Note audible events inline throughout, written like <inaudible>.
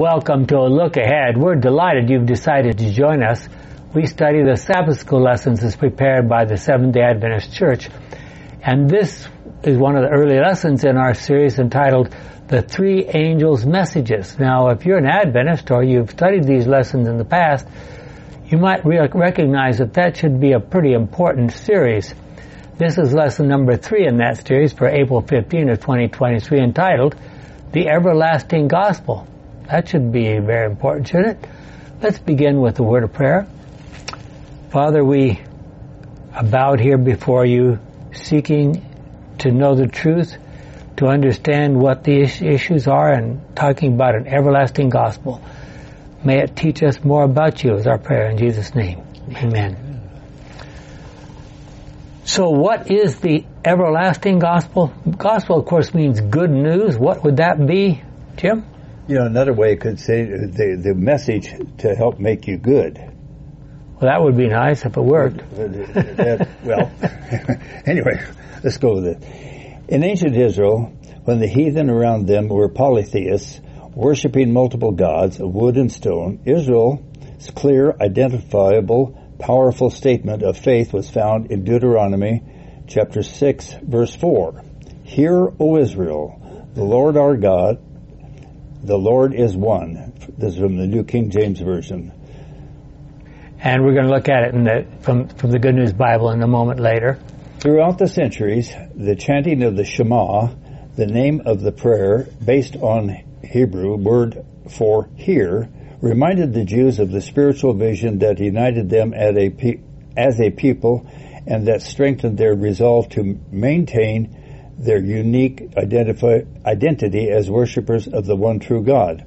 Welcome to a look ahead. We're delighted you've decided to join us. We study the Sabbath school lessons as prepared by the Seventh day Adventist Church. And this is one of the early lessons in our series entitled The Three Angels' Messages. Now, if you're an Adventist or you've studied these lessons in the past, you might re- recognize that that should be a pretty important series. This is lesson number three in that series for April 15 of 2023 entitled The Everlasting Gospel. That should be very important, shouldn't it? Let's begin with a word of prayer. Father, we bowed here before you seeking to know the truth, to understand what the issues are and talking about an everlasting gospel. May it teach us more about you is our prayer in Jesus' name. Amen. So what is the everlasting gospel? Gospel, of course, means good news. What would that be, Jim? You know, another way could say the, the message to help make you good. Well, that would be nice if it worked. That, well, <laughs> anyway, let's go with it. In ancient Israel, when the heathen around them were polytheists, worshiping multiple gods of wood and stone, Israel's clear, identifiable, powerful statement of faith was found in Deuteronomy chapter 6, verse 4. Hear, O Israel, the Lord our God, the Lord is one. This is from the New King James Version. And we're going to look at it the, from, from the Good News Bible in a moment later. Throughout the centuries, the chanting of the Shema, the name of the prayer based on Hebrew word for hear, reminded the Jews of the spiritual vision that united them as a, as a people and that strengthened their resolve to maintain their unique identity as worshippers of the one true God.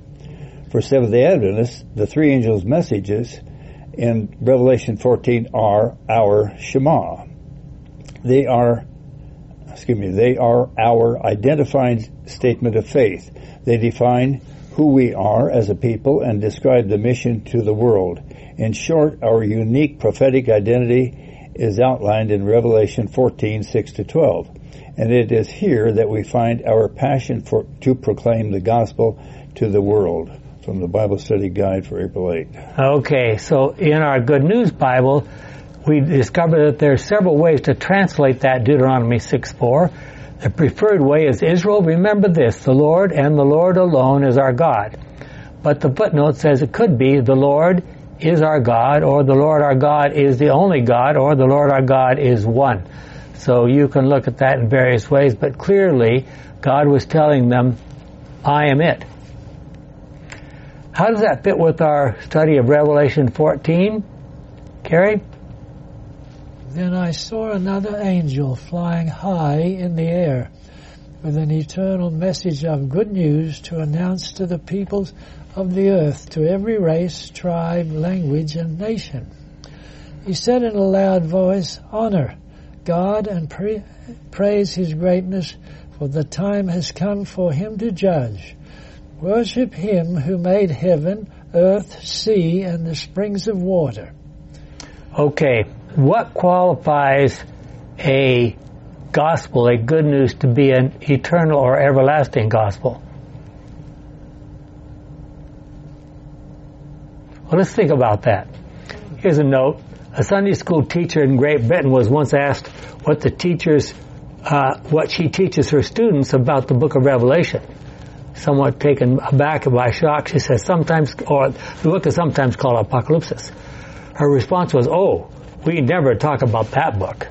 For Seventh-day Adventists, the three angels' messages in Revelation 14 are our Shema. They are, excuse me, they are our identifying statement of faith. They define who we are as a people and describe the mission to the world. In short, our unique prophetic identity is outlined in Revelation 14, 6 to 12 and it is here that we find our passion for to proclaim the gospel to the world from the Bible Study Guide for April 8. Okay, so in our Good News Bible, we discover that there are several ways to translate that Deuteronomy 6:4. The preferred way is Israel, remember this, the Lord and the Lord alone is our God. But the footnote says it could be the Lord is our God, or the Lord our God is the only God, or the Lord our God is one. So you can look at that in various ways, but clearly God was telling them, I am it. How does that fit with our study of Revelation 14? Carrie? Then I saw another angel flying high in the air with an eternal message of good news to announce to the peoples of the earth, to every race, tribe, language, and nation. He said in a loud voice, Honor, God and pra- praise His greatness, for the time has come for Him to judge. Worship Him who made heaven, earth, sea, and the springs of water. Okay, what qualifies a gospel, a good news, to be an eternal or everlasting gospel? Well, let's think about that. Here's a note. A Sunday school teacher in Great Britain was once asked what the teachers, uh, what she teaches her students about the book of Revelation. Somewhat taken aback by shock, she says sometimes, or the book is sometimes called Apocalypse. Her response was, oh, we never talk about that book.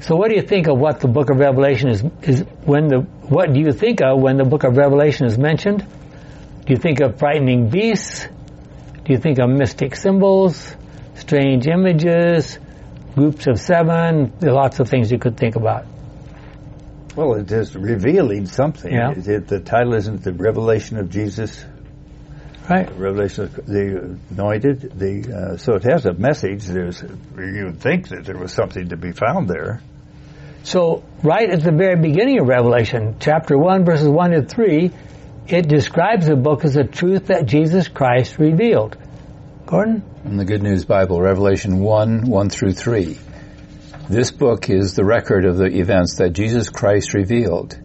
So what do you think of what the book of Revelation is, is when the, what do you think of when the book of Revelation is mentioned? Do you think of frightening beasts? Do you think of mystic symbols? Strange images, groups of seven, there are lots of things you could think about. Well, it is revealing something. Yeah. It, the title isn't the revelation of Jesus. Right. The revelation of the anointed. The uh, so it has a message. There's you would think that there was something to be found there. So right at the very beginning of Revelation, chapter one, verses one to three, it describes the book as a truth that Jesus Christ revealed. Gordon? In the Good News Bible, Revelation 1, 1 through 3. This book is the record of the events that Jesus Christ revealed.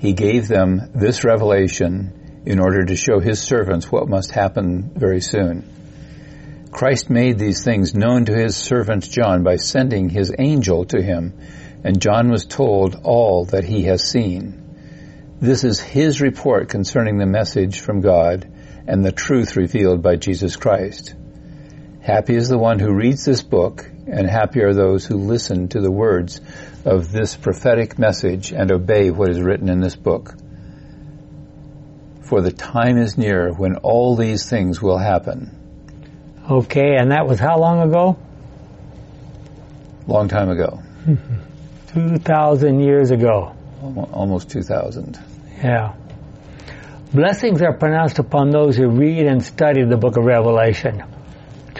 He gave them this revelation in order to show his servants what must happen very soon. Christ made these things known to his servant John by sending his angel to him, and John was told all that he has seen. This is his report concerning the message from God and the truth revealed by Jesus Christ. Happy is the one who reads this book, and happy are those who listen to the words of this prophetic message and obey what is written in this book. For the time is near when all these things will happen. Okay, and that was how long ago? Long time ago. <laughs> 2,000 years ago. Almost 2,000. Yeah. Blessings are pronounced upon those who read and study the book of Revelation.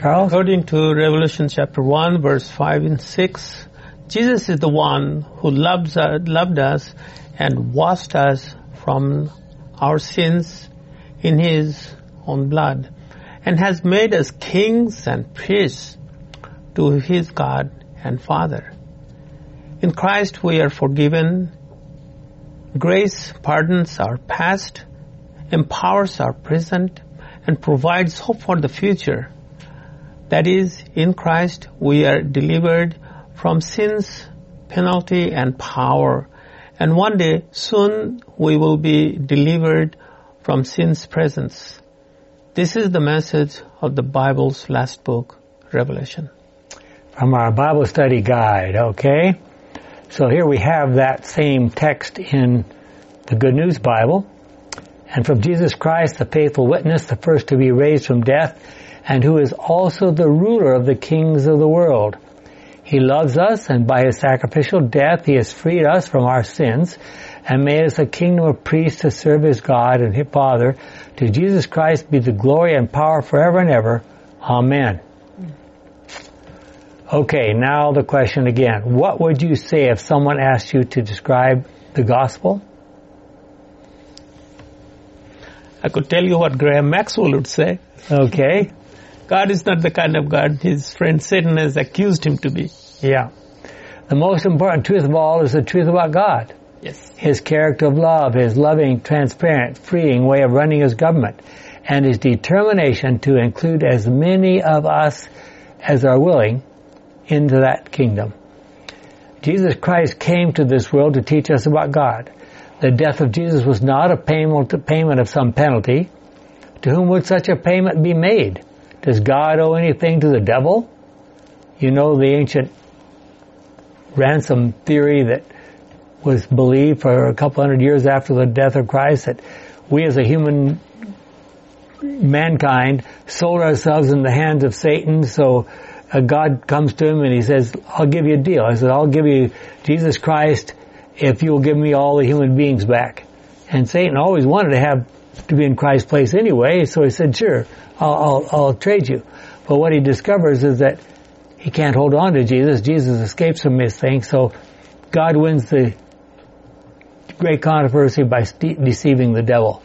According to Revelation chapter 1, verse 5 and 6, Jesus is the one who loves, uh, loved us and washed us from our sins in his own blood and has made us kings and priests to his God and Father. In Christ we are forgiven. Grace pardons our past, empowers our present, and provides hope for the future. That is, in Christ we are delivered from sin's penalty and power. And one day, soon, we will be delivered from sin's presence. This is the message of the Bible's last book, Revelation. From our Bible study guide, okay? So here we have that same text in the Good News Bible. And from Jesus Christ, the faithful witness, the first to be raised from death, and who is also the ruler of the kings of the world. He loves us, and by his sacrificial death, he has freed us from our sins and made us a kingdom of priests to serve his God and his Father. To Jesus Christ be the glory and power forever and ever. Amen. Okay, now the question again. What would you say if someone asked you to describe the gospel? I could tell you what Graham Maxwell would say. Okay. God is not the kind of God his friend Satan has accused him to be. Yeah. The most important truth of all is the truth about God. Yes. His character of love, his loving, transparent, freeing way of running his government, and his determination to include as many of us as are willing into that kingdom. Jesus Christ came to this world to teach us about God. The death of Jesus was not a payment, payment of some penalty. To whom would such a payment be made? Does God owe anything to the devil? You know the ancient ransom theory that was believed for a couple hundred years after the death of Christ that we as a human mankind sold ourselves in the hands of Satan so uh, God comes to him and he says, I'll give you a deal. I said, I'll give you Jesus Christ if you'll give me all the human beings back. And Satan always wanted to have to be in Christ's place anyway, so he said, sure, I'll, I'll, I'll trade you. But what he discovers is that he can't hold on to Jesus. Jesus escapes from his thing, so God wins the great controversy by deceiving the devil.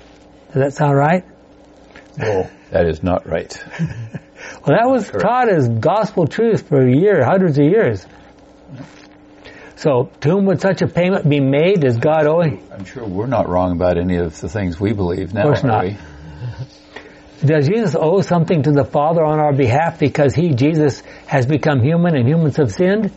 Does that sound right? No, that is not right. <laughs> well, that was Correct. taught as gospel truth for years, hundreds of years. So, to whom would such a payment be made? Is God owe? I'm sure we're not wrong about any of the things we believe now. Of course not. We? Does Jesus owe something to the Father on our behalf because He, Jesus, has become human and humans have sinned?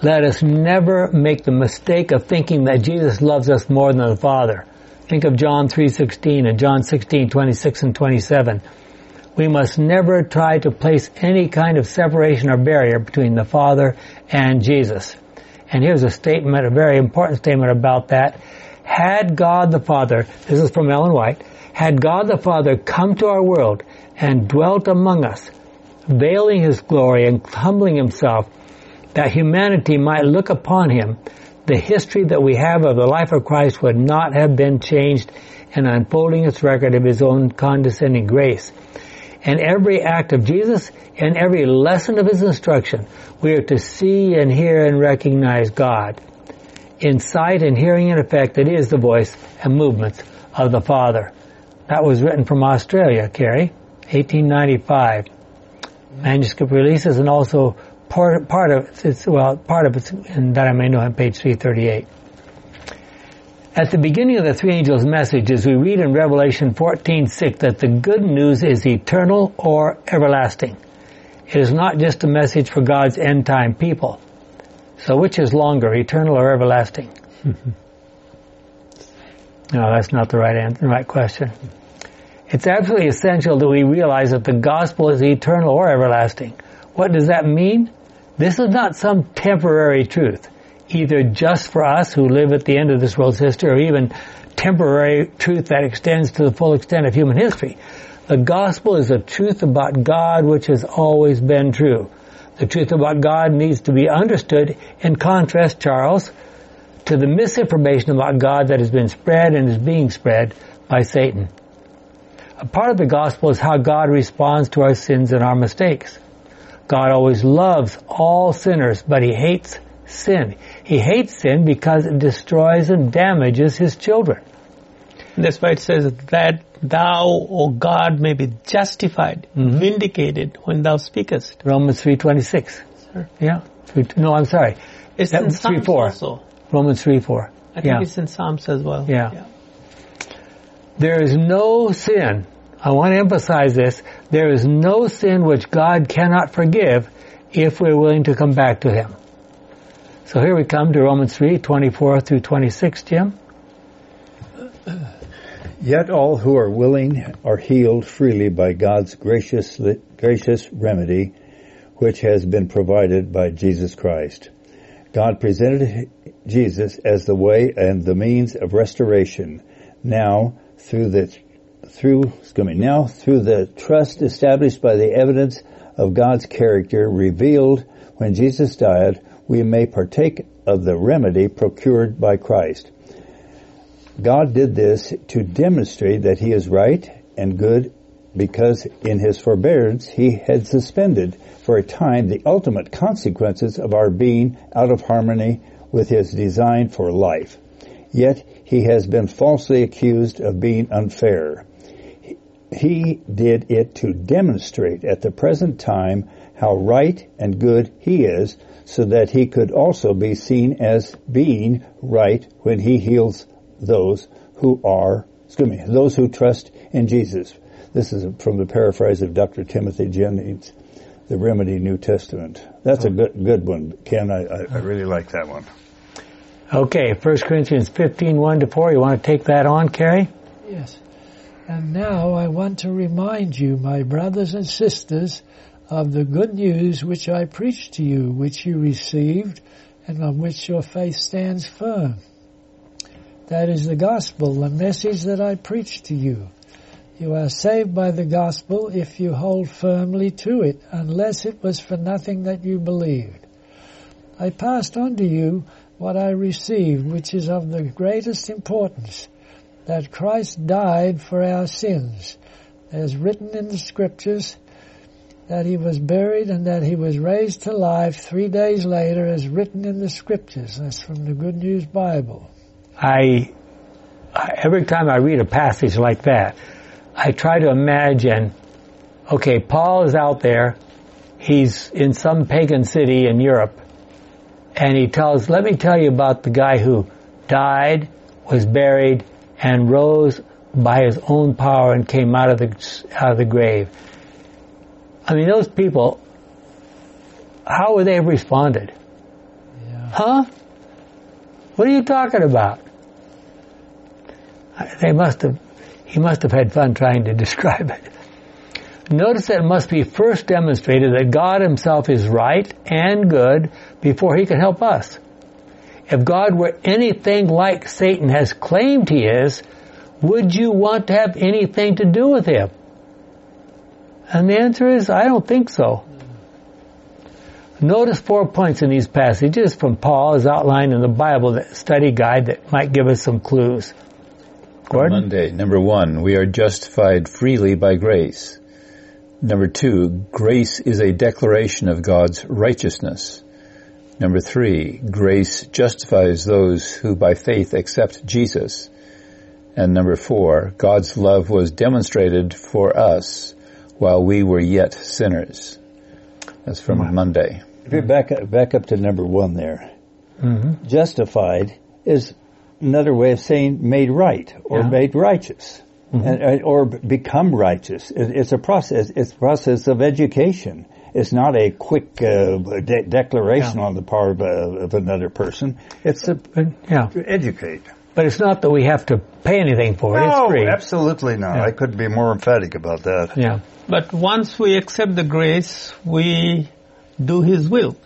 Let us never make the mistake of thinking that Jesus loves us more than the Father. Think of John 3.16 and John 16:26 and 27. We must never try to place any kind of separation or barrier between the Father and Jesus. And here's a statement, a very important statement about that. Had God the Father, this is from Ellen White, had God the Father come to our world and dwelt among us, veiling his glory and humbling himself, that humanity might look upon him, the history that we have of the life of Christ would not have been changed in unfolding its record of his own condescending grace. And every act of Jesus and every lesson of his instruction, we are to see and hear and recognize God. In sight and hearing and effect, it is the voice and movements of the Father. That was written from Australia, Carrie, 1895. Manuscript releases and also part, part of it's well part of it's and that I may know on page 338. At the beginning of the three angels' messages, we read in Revelation 14:6 that the good news is eternal or everlasting. It is not just a message for God's end time people. So which is longer, eternal or everlasting? <laughs> no, that's not the right answer, the right question. It's absolutely essential that we realize that the gospel is eternal or everlasting. What does that mean? This is not some temporary truth, either just for us who live at the end of this world's history or even temporary truth that extends to the full extent of human history. The gospel is a truth about God which has always been true. The truth about God needs to be understood in contrast, Charles, to the misinformation about God that has been spread and is being spread by Satan. A part of the gospel is how God responds to our sins and our mistakes. God always loves all sinners, but he hates sin. He hates sin because it destroys and damages his children. That's why it says that thou, O God, may be justified, Mm-hmm. vindicated when thou speakest. Romans 3.26. Sure. Yeah. No, I'm sorry. It's That in was 3 Psalms 4. also. Romans 3 4. I think Yeah. it's in Psalms as well. Yeah. There is no sin. I want to emphasize this. There is no sin which God cannot forgive if we're willing to come back to Him. So here we come to Romans 3, 24 through 26, Jim. Yet all who are willing are healed freely by God's gracious, gracious remedy, which has been provided by Jesus Christ. God presented Jesus as the way and the means of restoration. Now, through the through excuse me, now through the trust established by the evidence of God's character revealed when Jesus died, we may partake of the remedy procured by Christ. God did this to demonstrate that he is right and good because in his forbearance he had suspended for a time the ultimate consequences of our being out of harmony with his design for life. Yet he has been falsely accused of being unfair. He did it to demonstrate at the present time how right and good he is so that he could also be seen as being right when he heals those who are, excuse me, those who trust in Jesus. This is from the paraphrase of Dr. Timothy Jennings, The Remedy New Testament. That's a oh. good, good one, Ken. I, I, I really like that one. Okay, 1 Corinthians 15, 1 to 4. You want to take that on, Carrie? Yes. And now I want to remind you, my brothers and sisters, of the good news which I preached to you, which you received, and on which your faith stands firm. That is the gospel, the message that I preached to you. You are saved by the gospel if you hold firmly to it, unless it was for nothing that you believed. I passed on to you what I received, which is of the greatest importance, that Christ died for our sins, as written in the scriptures, that he was buried and that he was raised to life three days later, as written in the scriptures. That's from the Good News Bible. I, every time I read a passage like that, I try to imagine, okay, Paul is out there, he's in some pagan city in Europe, and he tells, let me tell you about the guy who died, was buried, and rose by his own power and came out of the, out of the grave. I mean, those people, how would they have responded? Yeah. Huh? What are you talking about? They must have, he must have had fun trying to <laughs> describe it. Notice that it must be first demonstrated that God himself is right and good before he can help us. If God were anything like Satan has claimed he is, would you want to have anything to do with him? And the answer is, I don't think so. Notice four points in these passages from Paul as outlined in the Bible study guide that might give us some clues. Gordon? Monday, number one, we are justified freely by grace. Number two, grace is a declaration of God's righteousness. Number three, grace justifies those who by faith accept Jesus. And number four, God's love was demonstrated for us while we were yet sinners. That's from Monday. If you back up, back up to number one there, Mm-hmm. justified is another way of saying made right or Yeah. made righteous. And, uh, or become righteous. It, it's a process. It's a process of education. It's not a quick uh, de- declaration Yeah. on the part of, uh, of another person. It's a, But, yeah. to educate. But it's not that we have to pay anything for it. No, it's free. absolutely not. Yeah. I couldn't be more emphatic about that. Yeah. But once we accept the grace, we do His will.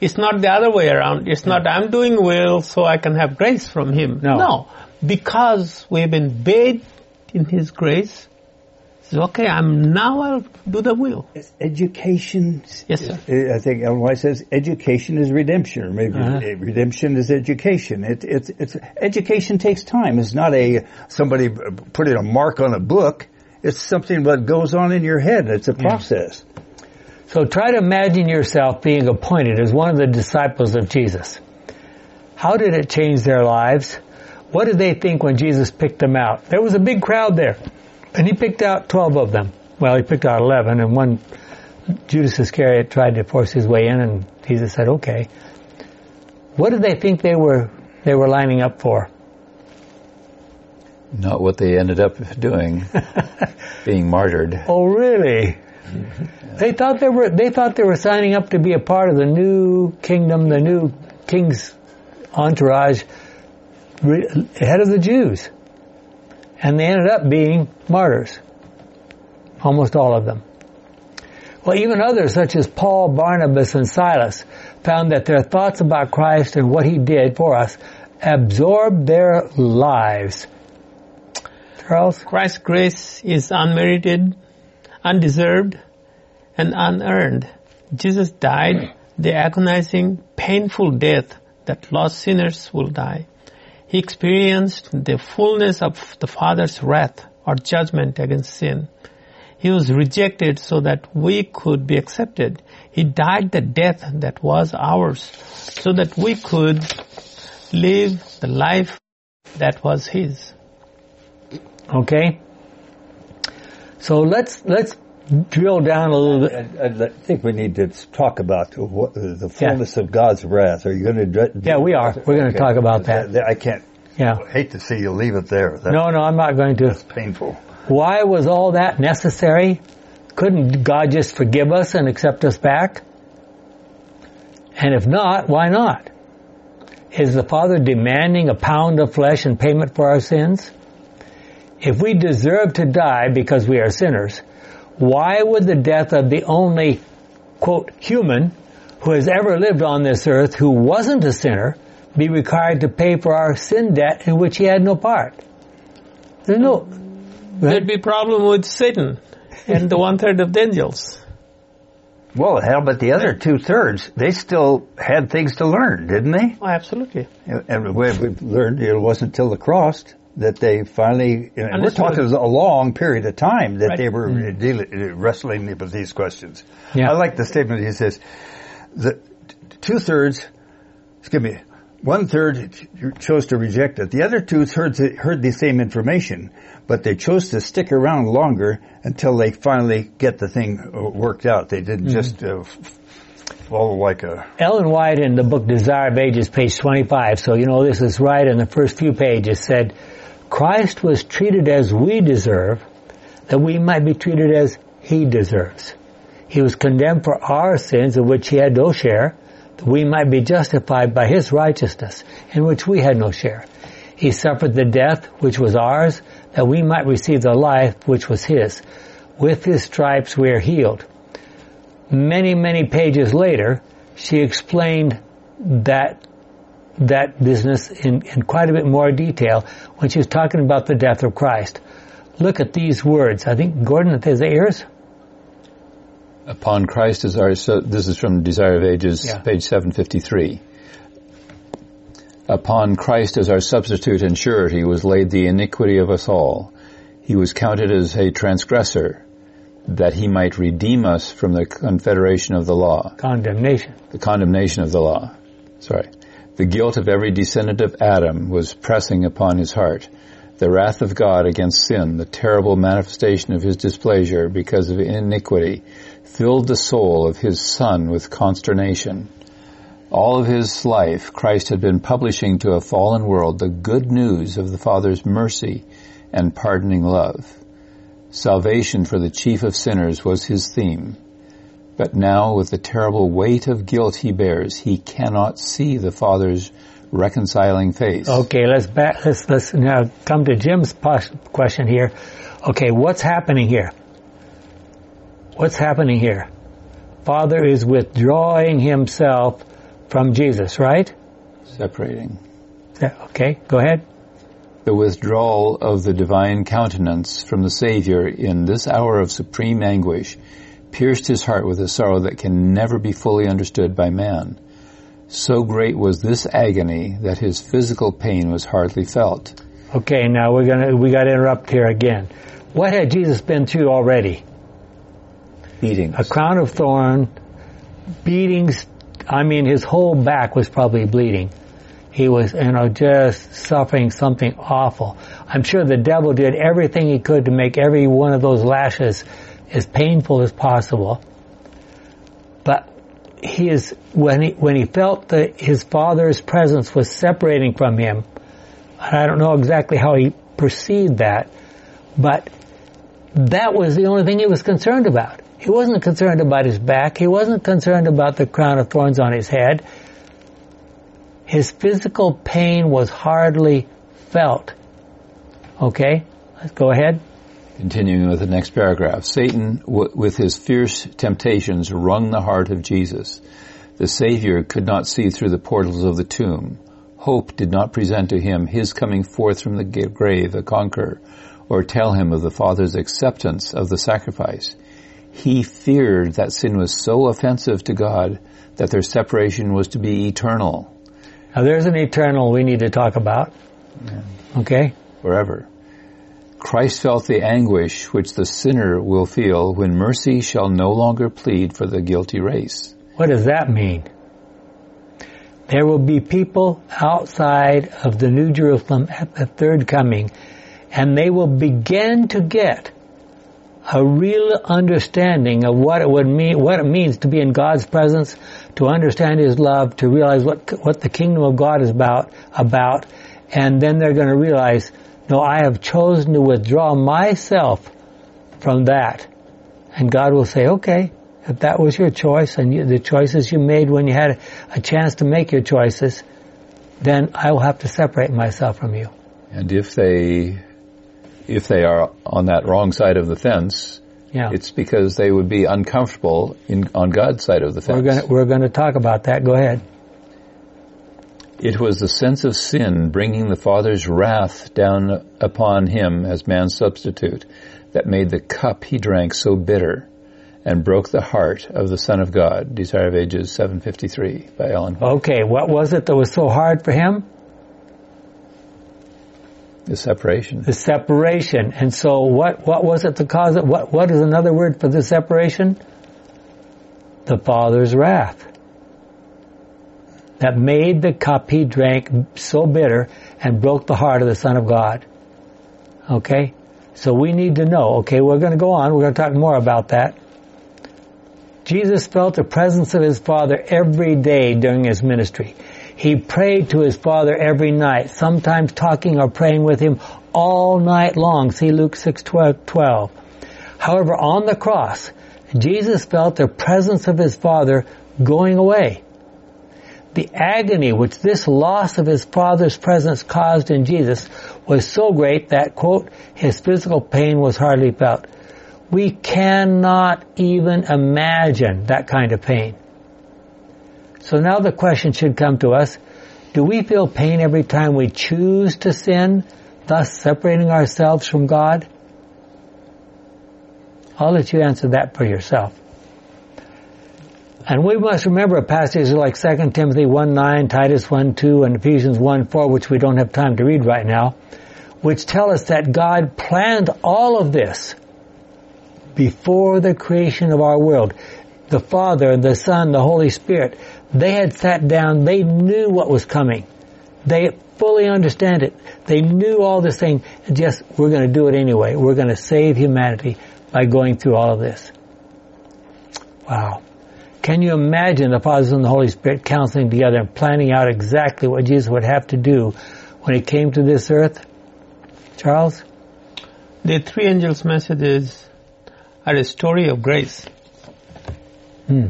It's not the other way around. It's not I'm doing will so I can have grace from Him. No. Because we've been bathed in His grace, okay, I'm now I'll do the will. It's education. Yes, sir. I think Ellen White says education is redemption, or maybe Uh-huh. uh, redemption is education. It, it's it's education takes time. It's not a somebody putting a mark on a book. It's something that goes on in your head. It's a process. So try to imagine yourself being appointed as one of the disciples of Jesus. How did it change their lives? What did they think when Jesus picked them out? There was a big crowd there, and he picked out 12 of them. Well, he picked out 11, and one, Judas Iscariot tried to force his way in, and Jesus said, okay. What did they think they were, they were lining up for? Not what they ended up doing, <laughs> being martyred. Oh, really? They thought they were. They thought they were signing up to be a part of the new kingdom, the new king's entourage, re- head of the Jews, and they ended up being martyrs. Almost all of them. Well, even others, such as Paul, Barnabas, and Silas, found that their thoughts about Christ and what He did for us absorbed their lives. Charles. Christ's grace is unmerited, undeserved, and unearned. Jesus died the agonizing, painful death that lost sinners will die. He experienced the fullness of the Father's wrath or judgment against sin. He was rejected so that we could be accepted. He died the death that was ours so that we could live the life that was His. Okay? So let's let's drill down a little bit. I, I think we need to talk about the fullness of God's wrath. Are you going to? Yeah, we are. We're going to talk about that. I can't. Yeah. hate to see you leave it there. That's No, no, I'm not going to. painful. Why was all that necessary? Couldn't God just forgive us and accept us back? And if not, why not? Is the Father demanding a pound of flesh in payment for our sins? If we deserve to die because we are sinners, why would the death of the only, quote, human who has ever lived on this earth who wasn't a sinner be required to pay for our sin debt in which he had no part? There's no, There'd be problem with Satan and the one third of the angels. Well, hell, but the other two thirds, they still had things to learn, didn't they? Oh, absolutely. And we- we've learned it wasn't till the cross that they finally, and we're talking a long period of time that Right. they were dealing, wrestling with these questions. Yeah. I like the statement he says, the two thirds, excuse me, one third chose to reject it. The other two thirds heard the same information, but they chose to stick around longer until they finally get the thing worked out. They didn't just uh, follow like a Ellen White in the book Desire of Ages, page 25, so you know this is right in the first few pages, said, Christ was treated as we deserve, that we might be treated as he deserves. He was condemned for our sins of which he had no share, that we might be justified by his righteousness, in which we had no share. He suffered the death which was ours, that we might receive the life which was his. With his stripes we are healed many, many pages later, she explained that that business in, in quite a bit more detail when she was talking about the death of Christ. Look at these words. I think Gordon at his ears. Upon Christ is our, so this is from Desire of Ages, Yeah. page 753. Upon Christ as our substitute and surety was laid the iniquity of us all. He was counted as a transgressor, that he might redeem us from the confederation of the law, Condemnation. the condemnation of the law. Sorry. The guilt of every descendant of Adam was pressing upon his heart. The wrath of God against sin, the terrible manifestation of his displeasure because of iniquity, filled the soul of his son with consternation. All of his life, Christ had been publishing to a fallen world the good news of the Father's mercy and pardoning love. Salvation for the chief of sinners was his theme. But now, with the terrible weight of guilt he bears, he cannot see the Father's reconciling face. Okay, let's back, let's, let's now come to Jim's question here. Okay, what's happening here? What's happening here? Father is withdrawing himself from Jesus, right? Separating. Okay, go ahead. The withdrawal of the divine countenance from the Savior in this hour of supreme anguish pierced his heart with a sorrow that can never be fully understood by man. So great was this agony that his physical pain was hardly felt. Okay, now we're gonna, we gotta interrupt here again. What had Jesus been through already? Beatings. A crown of thorn, beatings, I mean his whole back was probably bleeding. He was, you know, just suffering something awful. I'm sure the devil did everything he could to make every one of those lashes as painful as possible. But he when he, when he felt that his father's presence was separating from him, I don't know exactly how he perceived that, but that was the only thing he was concerned about. He wasn't concerned about his back. He wasn't concerned about the crown of thorns on his head. His physical pain was hardly felt. Okay? Let's go ahead. Continuing with the next paragraph. Satan, w- with his fierce temptations, wrung the heart of Jesus. The Savior could not see through the portals of the tomb. Hope did not present to him his coming forth from the grave a conqueror, or tell him of the Father's acceptance of the sacrifice. He feared that sin was so offensive to God that their separation was to be eternal. Now there's an eternal we need to talk about. Yeah. Okay? Forever. Christ felt the anguish which the sinner will feel when mercy shall no longer plead for the guilty race. What does that mean? There will be people outside of the New Jerusalem at the third coming, and they will begin to get a real understanding of what it would mean, what it means to be in God's presence, to understand His love, to realize what what the kingdom of God is about, about, and then they're going to realize, no, I have chosen to withdraw myself from that, and God will say, okay, if that was your choice and you, the choices you made when you had a, chance to make your choices, then I will have to separate myself from you. And if they if they are on that wrong side of the fence, Yeah. it's because they would be uncomfortable in, on God's side of the fence. We're going we're going to talk about that. Go ahead. It was the sense of sin bringing the Father's wrath down upon him as man's substitute that made the cup he drank so bitter and broke the heart of the Son of God. Desire of Ages 753 by Ellen Okay, what was it that was so hard for him? The separation. The separation. And so what, what was it to cause it? What, what is another word for the separation? The Father's wrath. That made the cup he drank so bitter and broke the heart of the Son of God. Okay? So we need to know, okay, we're going to go on, we're going to talk more about that. Jesus felt the presence of his Father every day during his ministry. He prayed to his Father every night, sometimes talking or praying with him all night long. See Luke 6, 12, 12. However, on the cross, Jesus felt the presence of his Father going away. The agony which this loss of his Father's presence caused in Jesus was so great that, quote, his physical pain was hardly felt. We cannot even imagine that kind of pain. So now the question should come to us, do we feel pain every time we choose to sin, thus separating ourselves from God? I'll let you answer that for yourself. And we must remember passages like 2 Timothy 1 9, Titus 1 2, and Ephesians 1 4, which we don't have time to read right now, which tell us that God planned all of this before the creation of our world. The Father, the Son, the Holy Spirit, they had sat down, they knew what was coming. They fully understand it. They knew all this thing, just, we're gonna do it anyway. We're gonna save humanity by going through all of this. Wow. Can you imagine the Father, Son, and the Holy Spirit counseling together and planning out exactly what Jesus would have to do when he came to this earth? Charles? The three angels' messages are a story of grace. Hmm.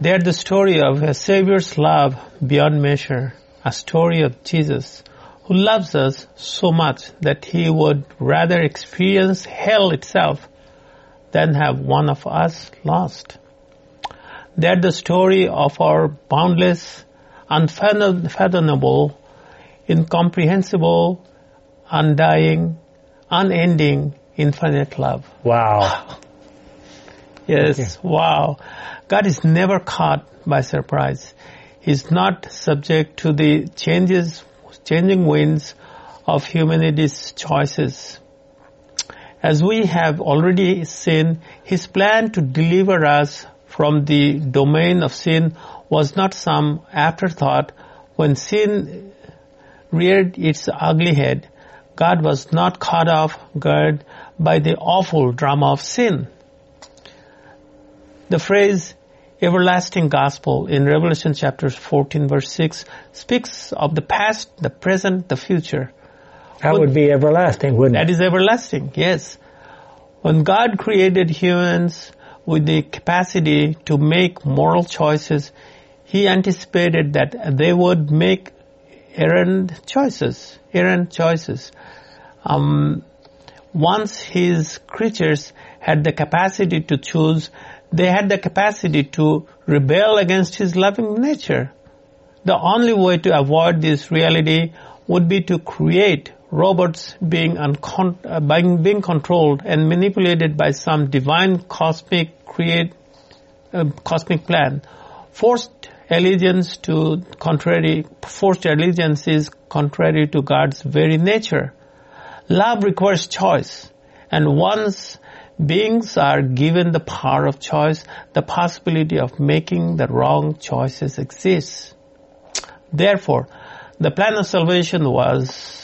They are the story of a Savior's love beyond measure, a story of Jesus who loves us so much that he would rather experience hell itself than have one of us lost. Are the story of our boundless, unfathomable, incomprehensible, undying, unending, infinite love. Wow. <laughs> Yes, wow. God is never caught by surprise. He's not subject to the changes, changing winds of humanity's choices. As we have already seen, His plan to deliver us from the domain of sin was not some afterthought when sin reared its ugly head. God was not caught off guard by the awful drama of sin. The phrase everlasting gospel in Revelation chapter 14 verse 6 speaks of the past, the present, the future. That would be everlasting, wouldn't That That is everlasting, yes. When God created humans with the capacity to make moral choices, He anticipated that they would make errant choices, errant choices. Um, once His creatures had the capacity to choose, they had the capacity to rebel against His loving nature. The only way to avoid this reality would be to create robots being, uncon- uh, being, controlled and manipulated by some divine cosmic create, uh, cosmic plan. Forced allegiance to contrary, forced allegiance is contrary to God's very nature. Love requires choice, and once beings are given the power of choice, the possibility of making the wrong choices exists. Therefore, the plan of salvation was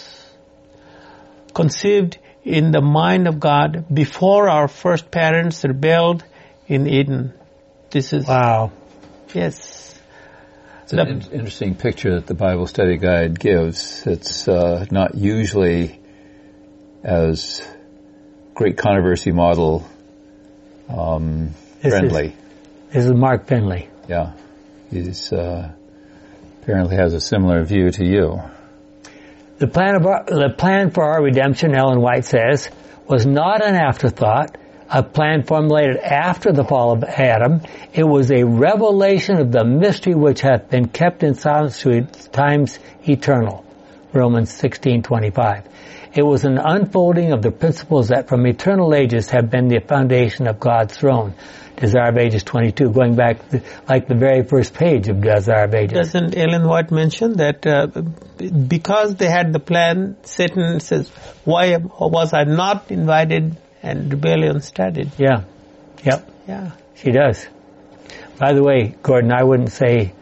conceived in the mind of God before our first parents rebelled in Eden. This is, Wow. yes. It's an in- interesting picture that the Bible Study Guide gives. It's uh, not usually as great controversy model um, This is- friendly. This is Mark Finley. Yeah, he's uh, apparently has a similar view to you. The plan of our, the plan for our redemption, Ellen White says, was not an afterthought, a plan formulated after the fall of Adam. It was a revelation of the mystery which hath been kept in silence to times eternal. Romans 16:25. It was an unfolding of the principles that from eternal ages have been the foundation of God's throne. Desire of Ages 22, going back to, like the very first page of Desire of Ages. Doesn't Ellen White mention that uh, because they had the plan, Satan says, why was I not invited and rebellion started? Yeah. Yep. Yeah. She does. By the way, Gordon, I wouldn't say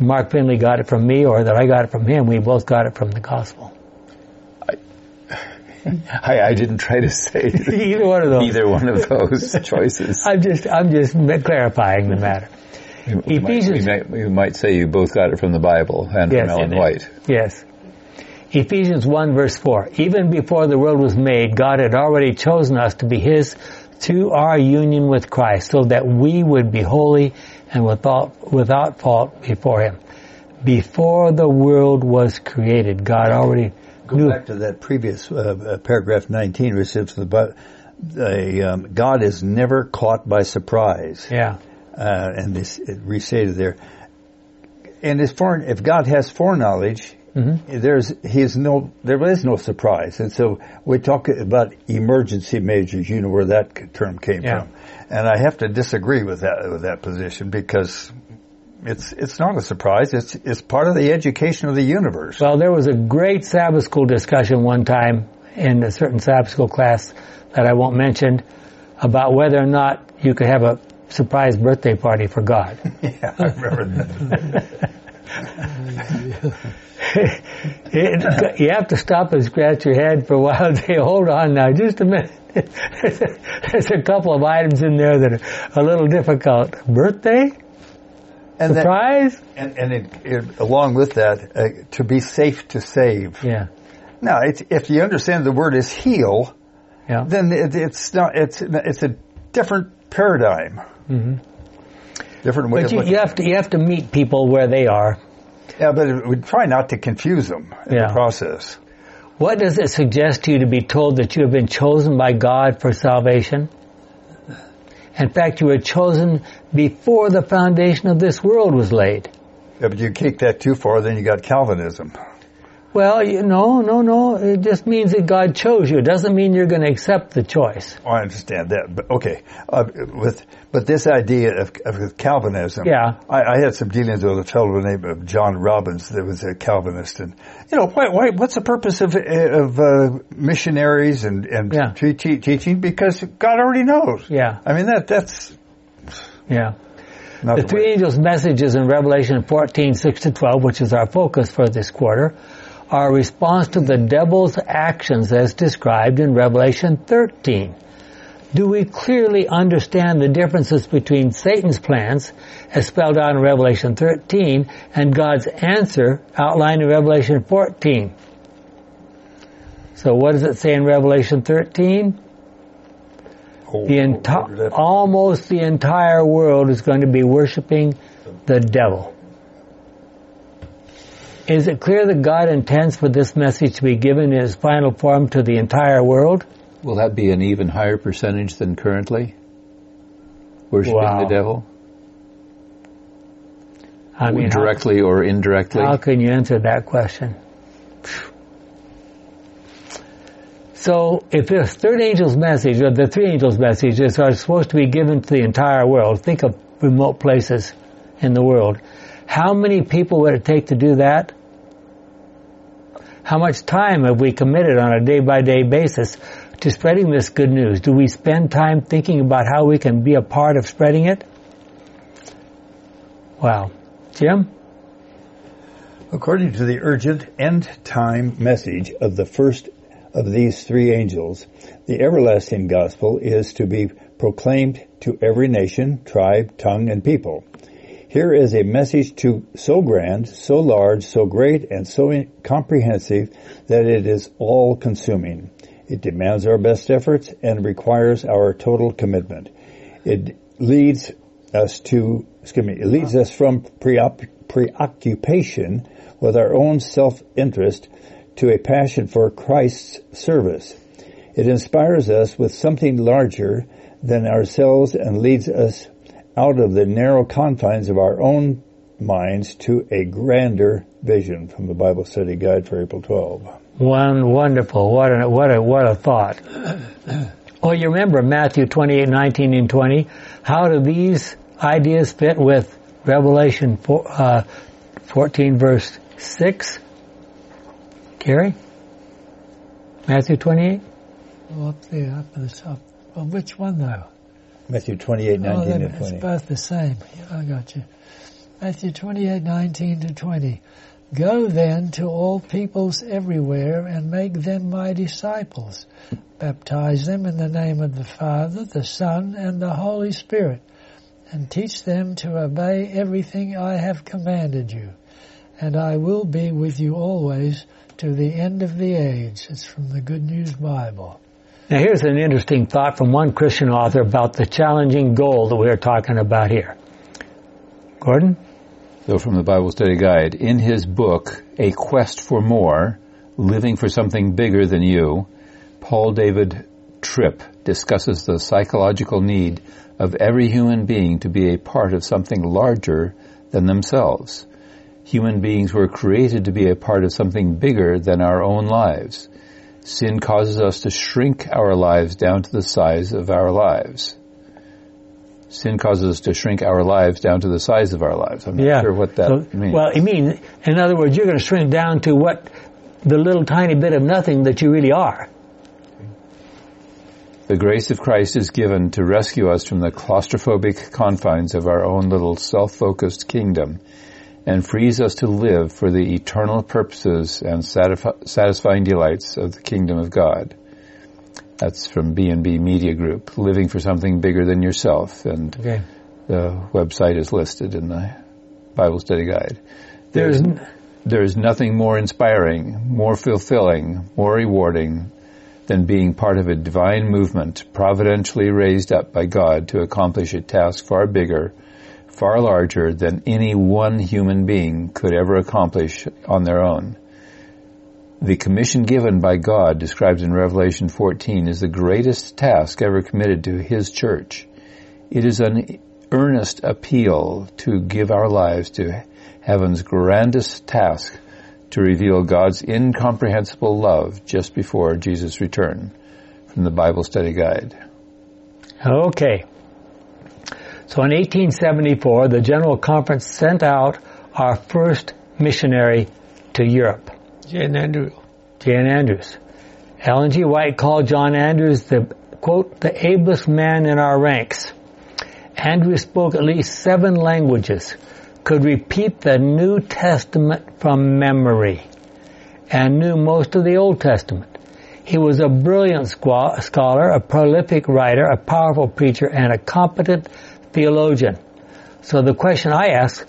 Mark Finley got it from me or that I got it from him. We both got it from the gospel. <laughs> I, I didn't try to say <laughs> Either one of those. either one of those <laughs> choices. I'm just, I'm just clarifying the matter. We might, we, Ephesians- might, we might say you both got it from the Bible and Yes. from Ellen White. Yes. Ephesians 1 verse 4. Even before the world was made, God had already chosen us to be His to our union with Christ so that we would be holy and without, without fault before Him. Before the world was created, God already Go knew. back to that previous uh, uh, paragraph 19, which says the, bu- the um, God is never caught by surprise. Yeah. uh, and this it restated there. And as far if God has foreknowledge, there's He's no there is no surprise. And so we talk about emergency measures. You know where that term came Yeah. from, and I have to disagree with that with that position because it's it's not a surprise. It's it's part of the education of the universe. Well, there was a great Sabbath school discussion one time in a certain Sabbath school class that I won't mention about whether or not you could have a surprise birthday party for God. <laughs> yeah, I remember that. <laughs> It- you have to stop and scratch your head for a while and say, hold on now, just a minute. <laughs> There's a couple of items in there that are a little difficult. Birthday? And that- Surprise? and and it, it, along with that, uh, to be safe to save. Yeah. Now, it's, if you understand the word is heal, Yeah. then it, it's not. It's it's a different paradigm. Mm-hmm. Different way But of you, you have to you have to meet people where they are. Yeah, but we try not to confuse them in Yeah. the process. What does it suggest to you to be told that you have been chosen by God for salvation? In fact, you were chosen before the foundation of this world was laid. Yeah, but you kick that too far, then you got Calvinism. Well, you, no, no, no. It just means that God chose you. It doesn't mean you're going to accept the choice. Oh, I understand that, but okay. Uh, with but this idea of, of Calvinism, Yeah. I, I had some dealings with a fellow by the name of John Robbins that was a Calvinist, and you know, why, why, what's the purpose of of uh, missionaries and and Yeah. te- te- teaching? Because God already knows. Yeah. I mean that that's Yeah. not The the three angels' messages in Revelation 14, 6 to 12, which is our focus for this quarter, are a response to the devil's actions as described in Revelation 13. Do we clearly understand the differences between Satan's plans, as spelled out in Revelation 13, and God's answer outlined in Revelation 14? So what does it say in Revelation 13? Oh, The enti- where did that- almost the entire world is going to be worshiping the devil. Is it clear that God intends for this message to be given in its final form to the entire world? Will that be an even higher percentage than currently? Worshiping Wow. the devil? I mean, how- directly or indirectly? How can you answer that question? So, if the third angel's message, or the three angels' messages are supposed to be given to the entire world, think of remote places in the world. How many people would it take to do that? How much time have we committed on a day by day basis to spreading this good news? Do we spend time thinking about how we can be a part of spreading it? Wow. Jim? According to the urgent end time message of the first of these three angels, the everlasting gospel is to be proclaimed to every nation, tribe, tongue, and people. Here is a message to so grand, so large, so great, and so comprehensive that it is all consuming. It demands our best efforts and requires our total commitment. It leads us to, excuse me, it leads us from preop- preoccupation with our own self-interest to a passion for Christ's service. It inspires us with something larger than ourselves and leads us out of the narrow confines of our own minds to a grander vision from the Bible Study Guide for April 12. One wonderful. What a what a what a thought. Well, you remember Matthew 28, 19 and 20. How do these ideas fit with Revelation 4, uh, 14 verse 6? Gary? Matthew 28? Oh, up there, up at the top. Well, which one though? Matthew 28, 19 oh, then and it's 20. both the same. Yeah, I got you. Matthew 28, 19 to 20. Go then to all peoples everywhere and make them my disciples. Baptize them in the name of the Father, the Son, and the Holy Spirit, and teach them to obey everything I have commanded you. And I will be with you always to the end of the age. It's from the Good News Bible. Now here's an interesting thought from one Christian author about the challenging goal that we're talking about here. Gordon? So from the Bible Study Guide, in his book, A Quest for More, Living for Something Bigger Than You, Paul David Tripp discusses the psychological need of every human being to be a part of something larger than themselves. Human beings were created to be a part of something bigger than our own lives. Sin causes us to shrink our lives down to the size of our lives. Sin causes us to shrink our lives down to the size of our lives. I'm not Yeah. sure what that So- means. Well, it means, in other words, you're going to shrink down to what the little tiny bit of nothing that you really are. The grace of Christ is given to rescue us from the claustrophobic confines of our own little self-focused kingdom and frees us to live for the eternal purposes and satisfying delights of the kingdom of God. That's from B&B Media Group, living for something bigger than yourself. And Okay. the website is listed in the Bible Study Guide. There's, There is nothing more inspiring, more fulfilling, more rewarding than being part of a divine movement providentially raised up by God to accomplish a task far bigger, far larger than any one human being could ever accomplish on their own. The commission given by God, described in Revelation 14, is the greatest task ever committed to His church. It is an earnest appeal to give our lives to heaven's grandest task to reveal God's incomprehensible love just before Jesus' return from the Bible Study Guide. Okay. So in 1874, the General Conference sent out our first missionary to Europe, J.N. Andrew. J.N. Andrews. Ellen G. White called John Andrews the, quote, the ablest man in our ranks. Andrews spoke at least seven languages, could repeat the New Testament from memory, and knew most of the Old Testament. He was a brilliant scholar, a prolific writer, a powerful preacher, and a competent theologian. So the question I ask,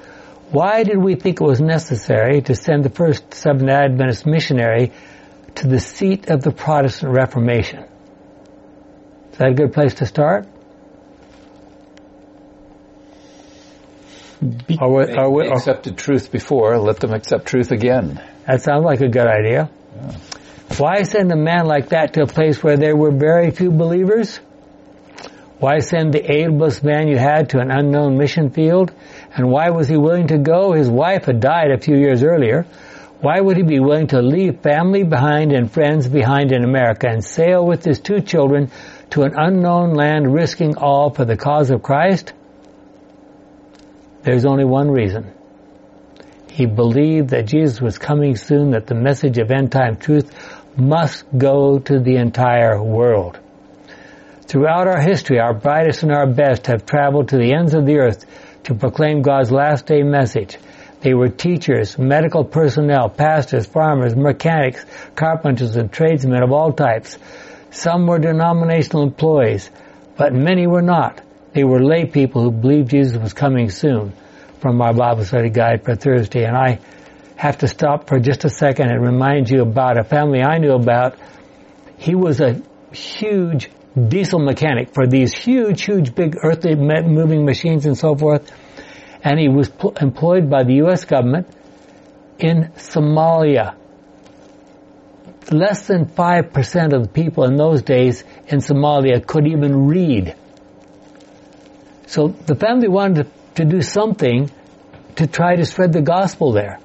why did we think it was necessary to send the first Seventh Adventist missionary to the seat of the Protestant Reformation? Is that a good place to start? Or, we- or we- They accepted truth before, let them accept truth again. that sounds like a good idea. Why send a man like that to a place where there were very few believers? Why send the ablest man you had to an unknown mission field? And why was he willing to go? His wife had died a few years earlier. Why would he be willing to leave family behind and friends behind in America and sail with his two children to an unknown land risking all for the cause of Christ? There's only one reason. He believed that Jesus was coming soon, that the message of end time truth must go to the entire world. Throughout our history, our brightest and our best have traveled to the ends of the earth to proclaim God's last day message. They were teachers, medical personnel, pastors, farmers, mechanics, carpenters, and tradesmen of all types. Some were denominational employees, but many were not. They were lay people who believed Jesus was coming soon from our Bible study guide for Thursday. And I have to stop for just a second and remind you about a family I knew about. He was a huge diesel mechanic for these huge, huge, big earthly moving machines and so forth. And he was pl- employed by the U.S. government in Somalia. Less than 5% of the people in those days in Somalia could even read. So the family wanted to, to do something to try to spread the gospel there.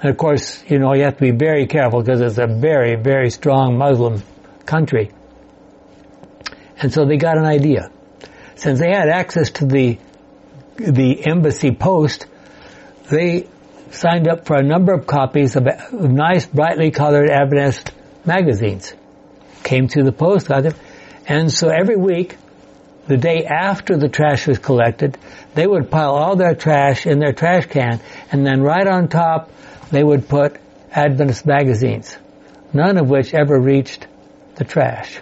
And of course, you know, you have to be very careful because it's a very, very strong Muslim country. And so they got an idea. Since they had access to the, the embassy post, they signed up for a number of copies of, nice, brightly colored Adventist magazines. Came to the post, got them. And so every week, the day after the trash was collected, they would pile all their trash in their trash can, and then right on top, they would put Adventist magazines, none of which ever reached the trash.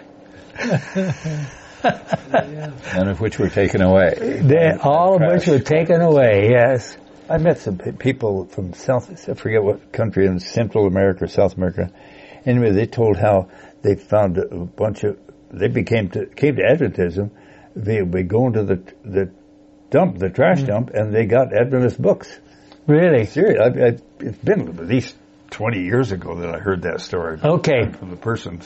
<laughs> None of which were taken away. They, all of which were taken away, yes. I met some people from South, I forget what country in Central America or South America. Anyway, they told how they found a bunch of, they became to, came to Adventism via by going to the, the dump, the trash mm. dump, and they got Adventist books. Really. Serious. I, I, it's been at least 20 years ago that I heard that story. Okay. From the person.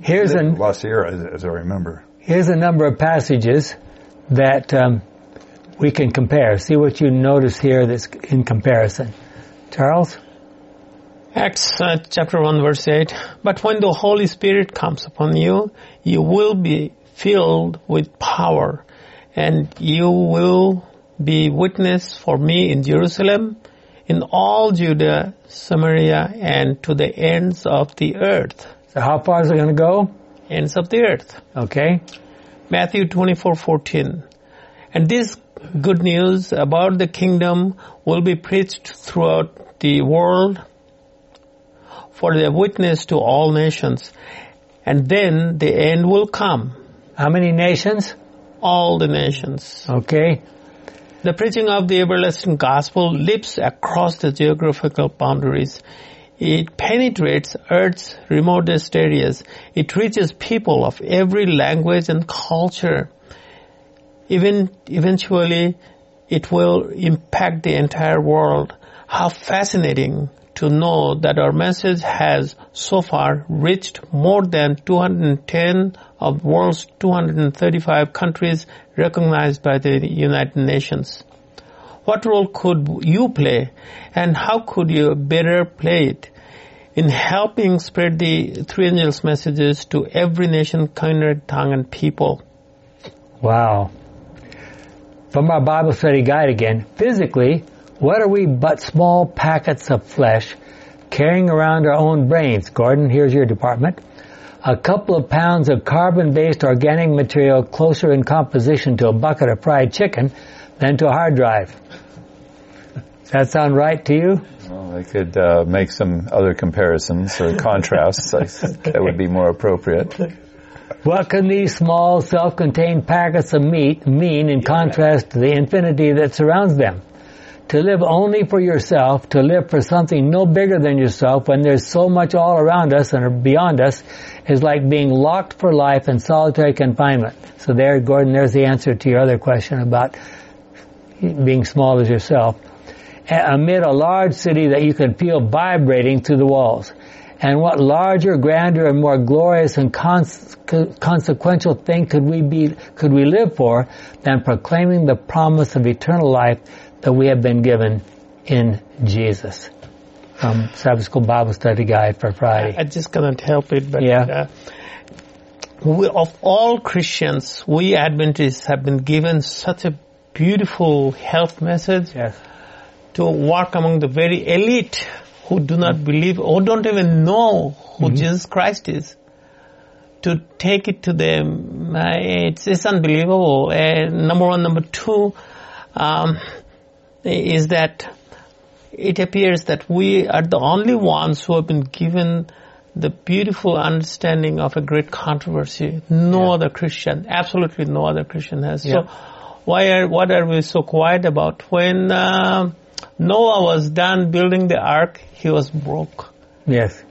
Here's a, La Sierra, as, as I remember. here's a number of passages that um, we can compare. See what you notice here that's in comparison. Charles? Acts uh, chapter 1 verse 8. But when the Holy Spirit comes upon you, you will be filled with power and you will be witness for me in Jerusalem, in all Judea, Samaria, and to the ends of the earth. So how far is it going to go? Ends of the earth. Okay. Matthew 24:14. And this good news about the kingdom will be preached throughout the world for the witness to all nations. And then the end will come. How many nations? All the nations. Okay. The preaching of the everlasting gospel leaps across the geographical boundaries. It penetrates Earth's remotest areas. It reaches people of every language and culture. Even eventually, it will impact the entire world. How fascinating to know that our message has so far reached more than 210 of world's 235 countries recognized by the United Nations. What role could you play and how could you better play it in helping spread the three angels messages to every nation, kindred, tongue and people? Wow. From our Bible study guide again, physically, what are we but small packets of flesh carrying around our own brains? Gordon, here's your department. A couple of pounds of carbon-based organic material closer in composition to a bucket of fried chicken than to a hard drive. Does that sound right to you? Well, I could uh, make some other comparisons or contrasts <laughs> that would be more appropriate. What can these small, self-contained packets of meat mean in contrast to the infinity that surrounds them? To live only for yourself, to live for something no bigger than yourself when there's so much all around us and beyond us is like being locked for life in solitary confinement. So there, Gordon, there's the answer to your other question about being small as yourself. Amid a large city that you can feel vibrating through the walls. And what larger, grander, and more glorious and cons- consequential thing could we be, could we live for than proclaiming the promise of eternal life that we have been given in Jesus? From Sabbath School Bible Study Guide for Friday. I just cannot help it, but Yeah. uh, we, of all Christians, we Adventists have been given such a beautiful health message Yes. To work among the very elite who do not believe or don't even know who Jesus Christ is. To take it to them, uh, it's, it's unbelievable. Uh, number one, number two, um, is that it appears that we are the only ones who have been given the beautiful understanding of a great controversy. No other Christian, absolutely no other Christian has. So, why are what are we so quiet about? When uh, Noah was done building the ark, he was broke. Yes.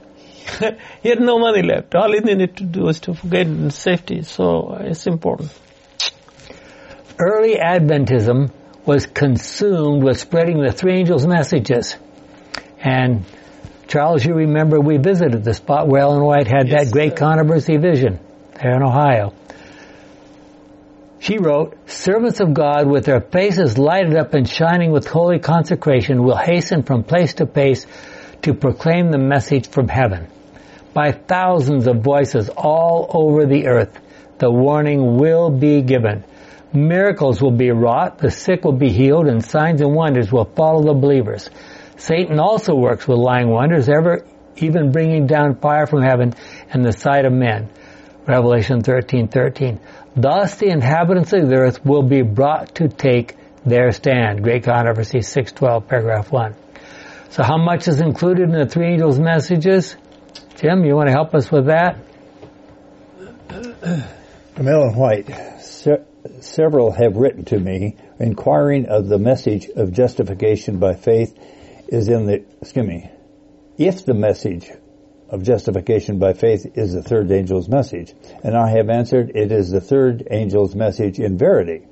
<laughs> he had no money left. All he needed to do was to get in safety. So it's important. Early Adventism was consumed with spreading the three angels' messages. And Charles, you remember we visited the spot where Ellen White had Yes, that great sir. controversy vision there in Ohio. She wrote, Servants of God with their faces lighted up and shining with holy consecration will hasten from place to place to proclaim the message from heaven. By thousands of voices all over the earth, the warning will be given. Miracles will be wrought, the sick will be healed, and signs and wonders will follow the believers. Satan also works with lying wonders, ever even bringing down fire from heaven in the sight of men. Revelation 13:13. Thus the inhabitants of the earth will be brought to take their stand. Great Controversy 612 paragraph 1. So how much is included in the three angels messages? Jim, you want to help us with that? From Ellen White, se- several have written to me inquiring of the message of justification by faith is in the, excuse me, if the message of justification by faith is the third angel's message. And I have answered, it is the third angel's message in verity.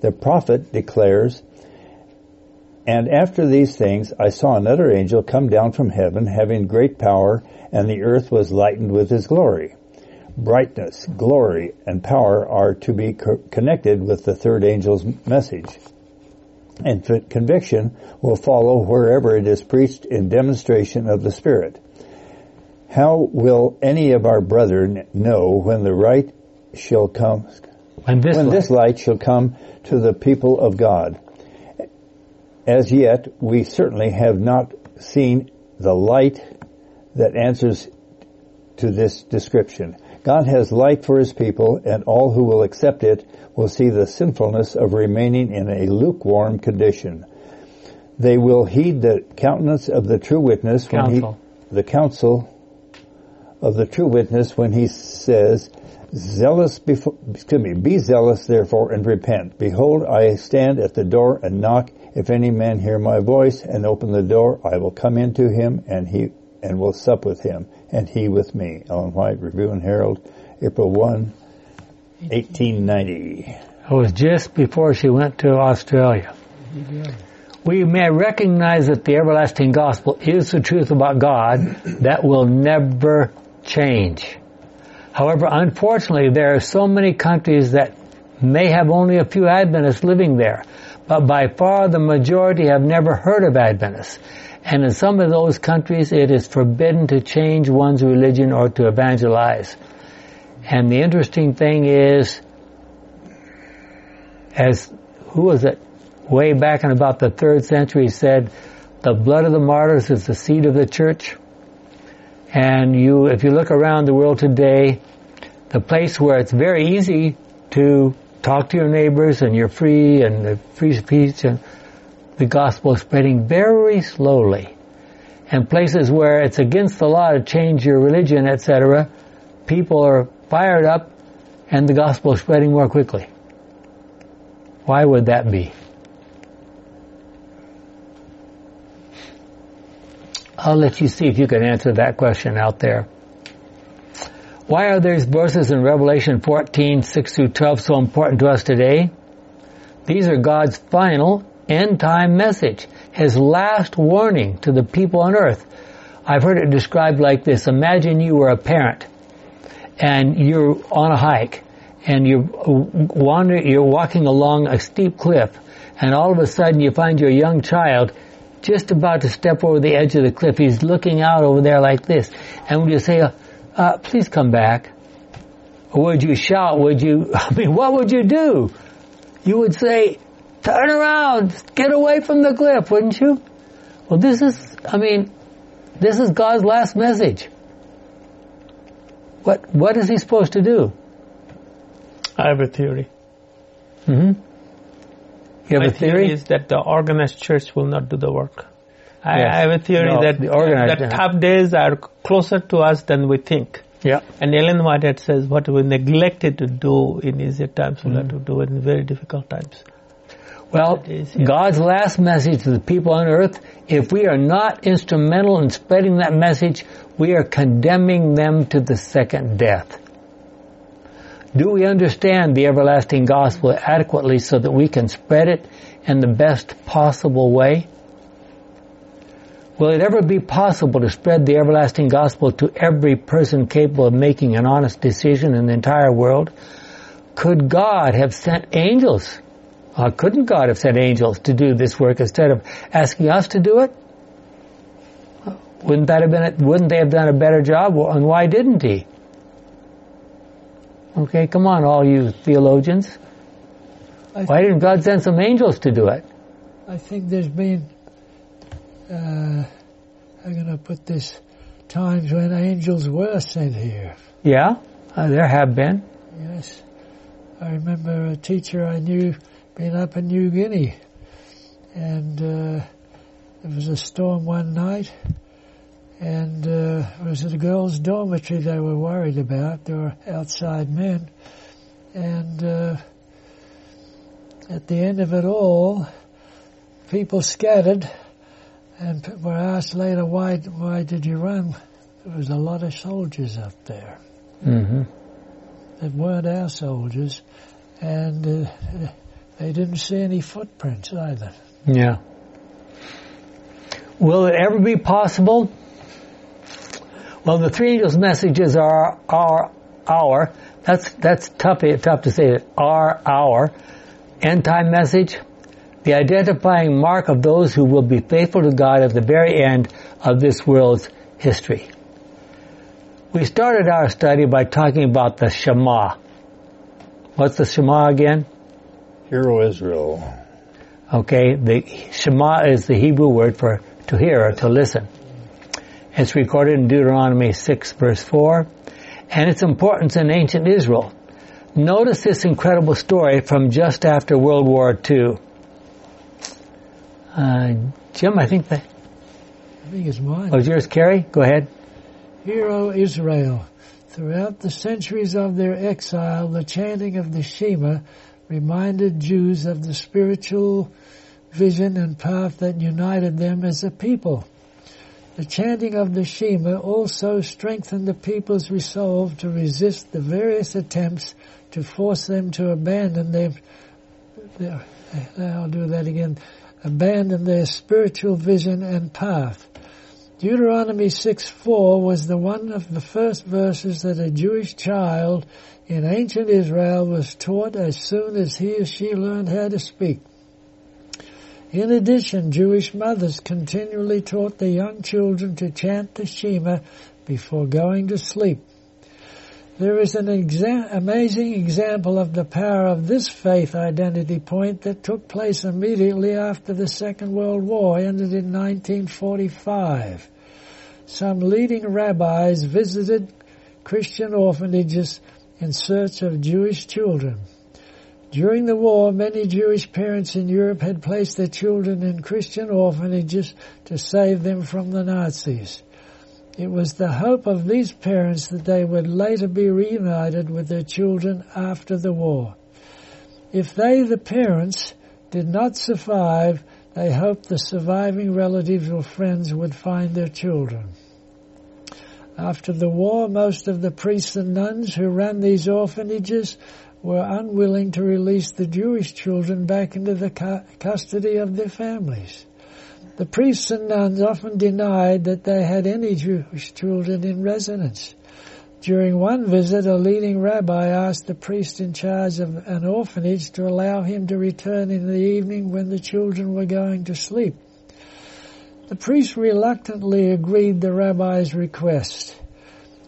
The prophet declares, and after these things I saw another angel come down from heaven having great power and the earth was lightened with his glory brightness, glory, and power are to be co- connected with the third angel's message. And conviction will follow wherever it is preached in demonstration of the Spirit. How will any of our brethren know when the right shall come, When this when light- this light shall come to the people of God? As yet, we certainly have not seen the light that answers to this description. God has light for his people, and all who will accept it will see the sinfulness of remaining in a lukewarm condition. They will heed the countenance of the true witness when Counsel. he, the counsel of the true witness when he says, Zealous before, excuse me, be zealous therefore and repent. Behold, I stand at the door and knock. If any man hear my voice and open the door, I will come into him and he, and will sup with him and he with me. Ellen White, Review and Herald, April 1, 1890. It was just before she went to Australia. We may recognize that the everlasting gospel is the truth about God that will never change. However, unfortunately, there are so many countries that may have only a few Adventists living there, but by far the majority have never heard of Adventists. And in some of those countries, it is forbidden to change one's religion or to evangelize. And the interesting thing is, as who was it? Way back in about the third century said, the blood of the martyrs is the seed of the church. And you, if you look around the world today, the place where it's very easy to talk to your neighbors and you're free and the free speech and the gospel is spreading very slowly. And places where it's against the law to change your religion, etc., people are fired up and the gospel is spreading more quickly. Why would that be? I'll let you see if you can answer that question out there. Why are these verses in Revelation 14, 6 through 12 so important to us today? These are God's final end time message, His last warning to the people on earth. I've heard it described like this. Imagine you were a parent and you're on a hike and you're wandering, you're walking along a steep cliff and all of a sudden you find your young child just about to step over the edge of the cliff. He's looking out over there like this. And would you say, uh, please come back? Or would you shout? Would you, <laughs> I mean, what would you do? You would say, turn around, get away from the cliff, wouldn't you? Well, this is, I mean, this is God's last message. What, what is he supposed to do? I have a theory. hmm You have My a theory? is that the organized church will not do the work. I, Yes. I have a theory No, that the organized- that tough days are closer to us than we think. Yeah. And Ellen Whitehead says what we neglected to do in easier times, have Mm-hmm. to do in very difficult times. Well, is, yeah. God's last message to the people on earth, if we are not instrumental in spreading that message, we are condemning them to the second death. Do we understand the everlasting gospel adequately so that we can spread it in the best possible way? Will it ever be possible to spread the everlasting gospel to every person capable of making an honest decision in the entire world? Could God have sent angels couldn't God have sent angels to do this work instead of asking us to do it? Wouldn't that have been? A, wouldn't they have done a better job? And why didn't He? Okay, come on, all you theologians. I, Why didn't God send some angels to do it? I think there's been, uh, I'm going to put this, times when angels were sent here. Yeah, uh, there have been. Yes. I remember a teacher I knew being up in New Guinea and uh, there was a storm one night and uh, it was at the girls' dormitory they were worried about. There were outside men and uh, at the end of it all, people scattered and were asked later, why, why did you run? There was a lot of soldiers up there hmm that weren't our soldiers, and uh, they didn't see any footprints either. Yeah. Will it ever be possible? Well, the three angels' messages are our our. That's that's tough eh, tough to say. It are our end time message, the identifying mark of those who will be faithful to God at the very end of this world's history. We started our study by talking about the Shema. What's the Shema again? Hear, O Israel. Okay, the Shema is the Hebrew word for to hear or to listen. It's recorded in Deuteronomy 6 verse 4 and its importance in ancient Israel. Notice this incredible story from just after World War II. Uh, Jim, I think that I think it's mine. was yours, Carrie? Go ahead. Hear, O Israel. Throughout the centuries of their exile, the chanting of the Shema reminded Jews of the spiritual vision and path that united them as a people. The chanting of the Shema also strengthened the people's resolve to resist the various attempts to force them to abandon their, their I'll do that again, abandon their spiritual vision and path. Deuteronomy 6:4 was the one of the first verses that a Jewish child in ancient Israel was taught as soon as he or she learned how to speak. In addition, Jewish mothers continually taught their young children to chant the Shema before going to sleep. There is an exa- amazing example of the power of this faith identity point that took place immediately after the Second World War ended in 1945. Some leading rabbis visited Christian orphanages in search of Jewish children. During the war, many Jewish parents in Europe had placed their children in Christian orphanages to save them from the Nazis. It was the hope of these parents that they would later be reunited with their children after the war. If they, the parents, did not survive, they hoped the surviving relatives or friends would find their children. After the war, most of the priests and nuns who ran these orphanages were unwilling to release the Jewish children back into the cu- custody of their families. The priests and nuns often denied that they had any Jewish children in residence. During one visit, a leading rabbi asked the priest in charge of an orphanage to allow him to return in the evening when the children were going to sleep. The priest reluctantly agreed the rabbi's request.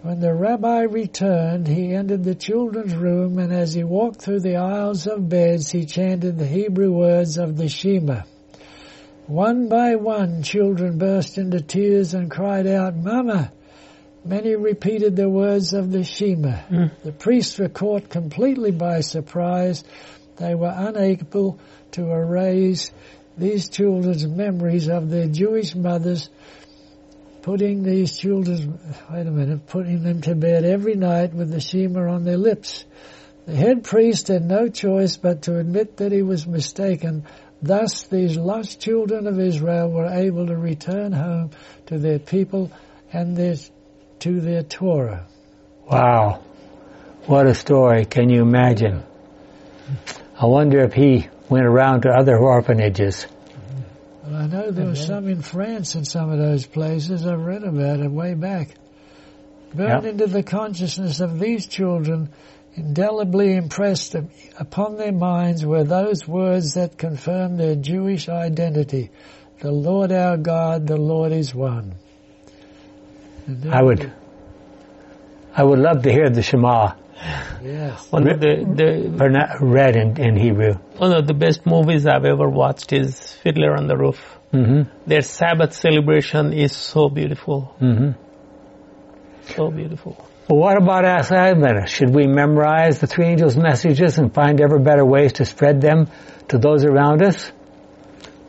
When the rabbi returned, he entered the children's room and as he walked through the aisles of beds, he chanted the Hebrew words of the Shema. One by one, children burst into tears and cried out, Mama! Many repeated the words of the Shema. Mm. The priests were caught completely by surprise. They were unable to erase these children's memories of their Jewish mothers putting these children, wait a minute, putting them to bed every night with the Shema on their lips. The head priest had no choice but to admit that he was mistaken. Thus, these lost children of Israel were able to return home to their people and their, to their Torah. Wow. What a story. Can you imagine? I wonder if he went around to other orphanages well, I know there was some in France in some of those places. I've read about it way back. Burned yep. into the consciousness of these children, indelibly impressed upon their minds were those words that confirm their Jewish identity. The Lord our God, the Lord is one. I would, I would love to hear the Shema Yes. One of the, the or not read in, in Hebrew. One of the best movies I've ever watched is Fiddler on the Roof. Mm-hmm. Their Sabbath celebration is so beautiful. Mm-hmm. So beautiful. Well, what about assignment? Should we memorize the three angels' messages and find ever better ways to spread them to those around us?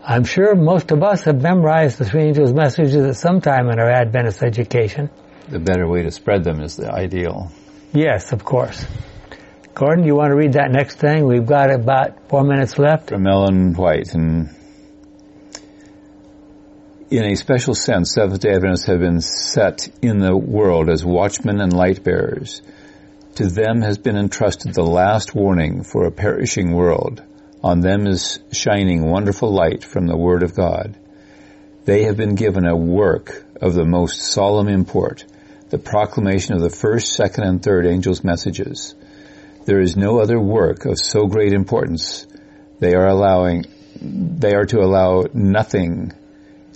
I'm sure most of us have memorized the three angels' messages at some time in our Adventist education. The better way to spread them is the ideal. Yes, of course. Gordon, you want to read that next thing? We've got about four minutes left. From Ellen White. And in a special sense, Seventh-day Adventists have been set in the world as watchmen and light bearers. To them has been entrusted the last warning for a perishing world. On them is shining wonderful light from the Word of God. They have been given a work of the most solemn import the proclamation of the first, second, and third angels' messages. There is no other work of so great importance. They are allowing, they are to allow nothing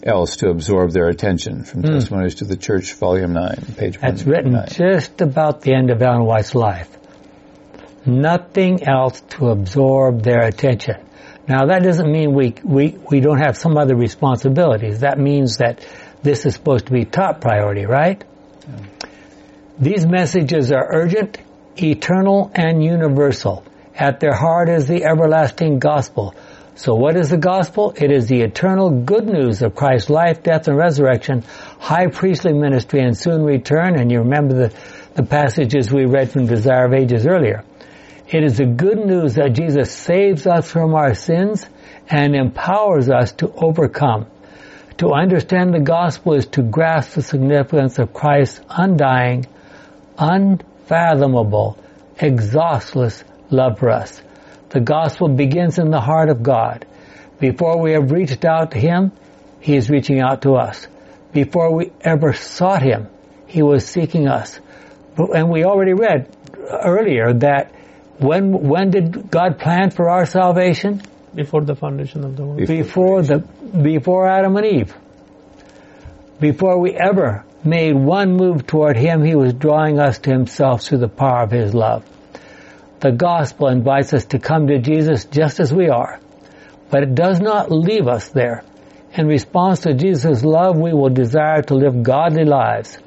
else to absorb their attention. From mm. Testimonies to the Church, Volume 9, page That's written just about the end of Ellen White's life. Nothing else to absorb their attention. Now that doesn't mean we, we, we don't have some other responsibilities. That means that this is supposed to be top priority, right? These messages are urgent, eternal, and universal. At their heart is the everlasting gospel. So what is the gospel? It is the eternal good news of Christ's life, death, and resurrection, high priestly ministry, and soon return. And you remember the, the passages we read from Desire of Ages earlier. It is the good news that Jesus saves us from our sins and empowers us to overcome. To understand the gospel is to grasp the significance of Christ's undying, unfathomable, exhaustless love for us. The gospel begins in the heart of God. Before we have reached out to Him, He is reaching out to us. Before we ever sought Him, He was seeking us. And we already read earlier that when, when did God plan for our salvation? Before the foundation of the world. Before the, before Adam and Eve. Before we ever made one move toward Him, He was drawing us to Himself through the power of His love. The gospel invites us to come to Jesus just as we are, but it does not leave us there. In response to Jesus' love, we will desire to live godly lives.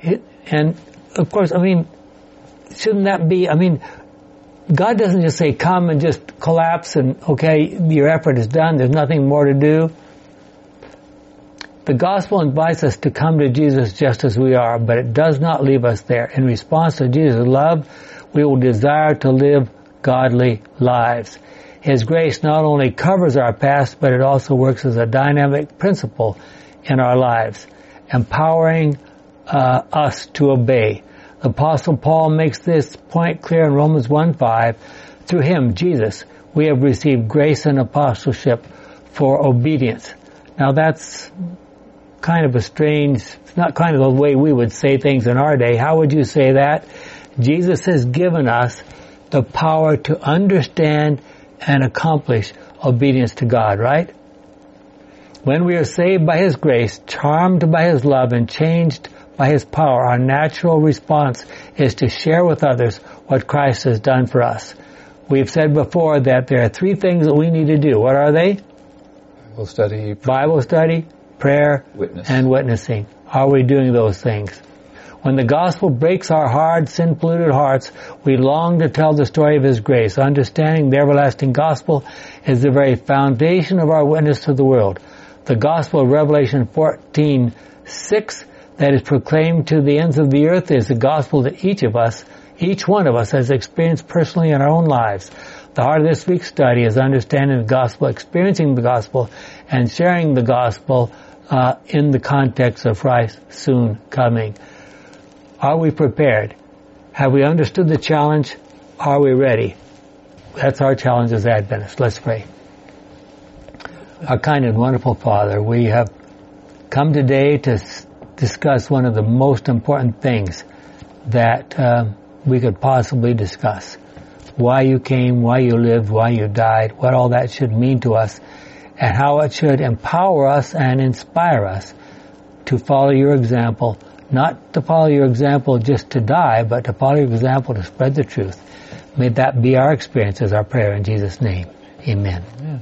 It, and of course, I mean, shouldn't that be, I mean, God doesn't just say come and just collapse and okay, your effort is done, there's nothing more to do. The gospel invites us to come to Jesus just as we are, but it does not leave us there. In response to Jesus' love, we will desire to live godly lives. His grace not only covers our past, but it also works as a dynamic principle in our lives, empowering uh, us to obey. Apostle Paul makes this point clear in Romans 1:5. Through him, Jesus, we have received grace and apostleship for obedience. Now that's kind of a strange, it's not kind of the way we would say things in our day. How would you say that? Jesus has given us the power to understand and accomplish obedience to God, right? When we are saved by His grace, charmed by His love, and changed by His power, our natural response is to share with others what Christ has done for us. We've said before that there are three things that we need to do. What are they? Bible study, Bible study, prayer, Witness. and witnessing. Are we doing those things? When the gospel breaks our hard, sin-polluted hearts, we long to tell the story of His grace. Understanding the everlasting gospel is the very foundation of our witness to the world. The gospel of Revelation 14, 6, that is proclaimed to the ends of the earth is the gospel that each of us, each one of us has experienced personally in our own lives. The heart of this week's study is understanding the gospel, experiencing the gospel, and sharing the gospel uh, in the context of Christ's soon coming. Are we prepared? Have we understood the challenge? Are we ready? That's our challenge as Adventists. Let's pray. Our kind and wonderful Father, we have come today to discuss one of the most important things that um, we could possibly discuss. Why you came, why you lived, why you died, what all that should mean to us, and how it should empower us and inspire us to follow your example, not to follow your example just to die, but to follow your example to spread the truth. May that be our experience as our prayer in Jesus' name. Amen. Amen.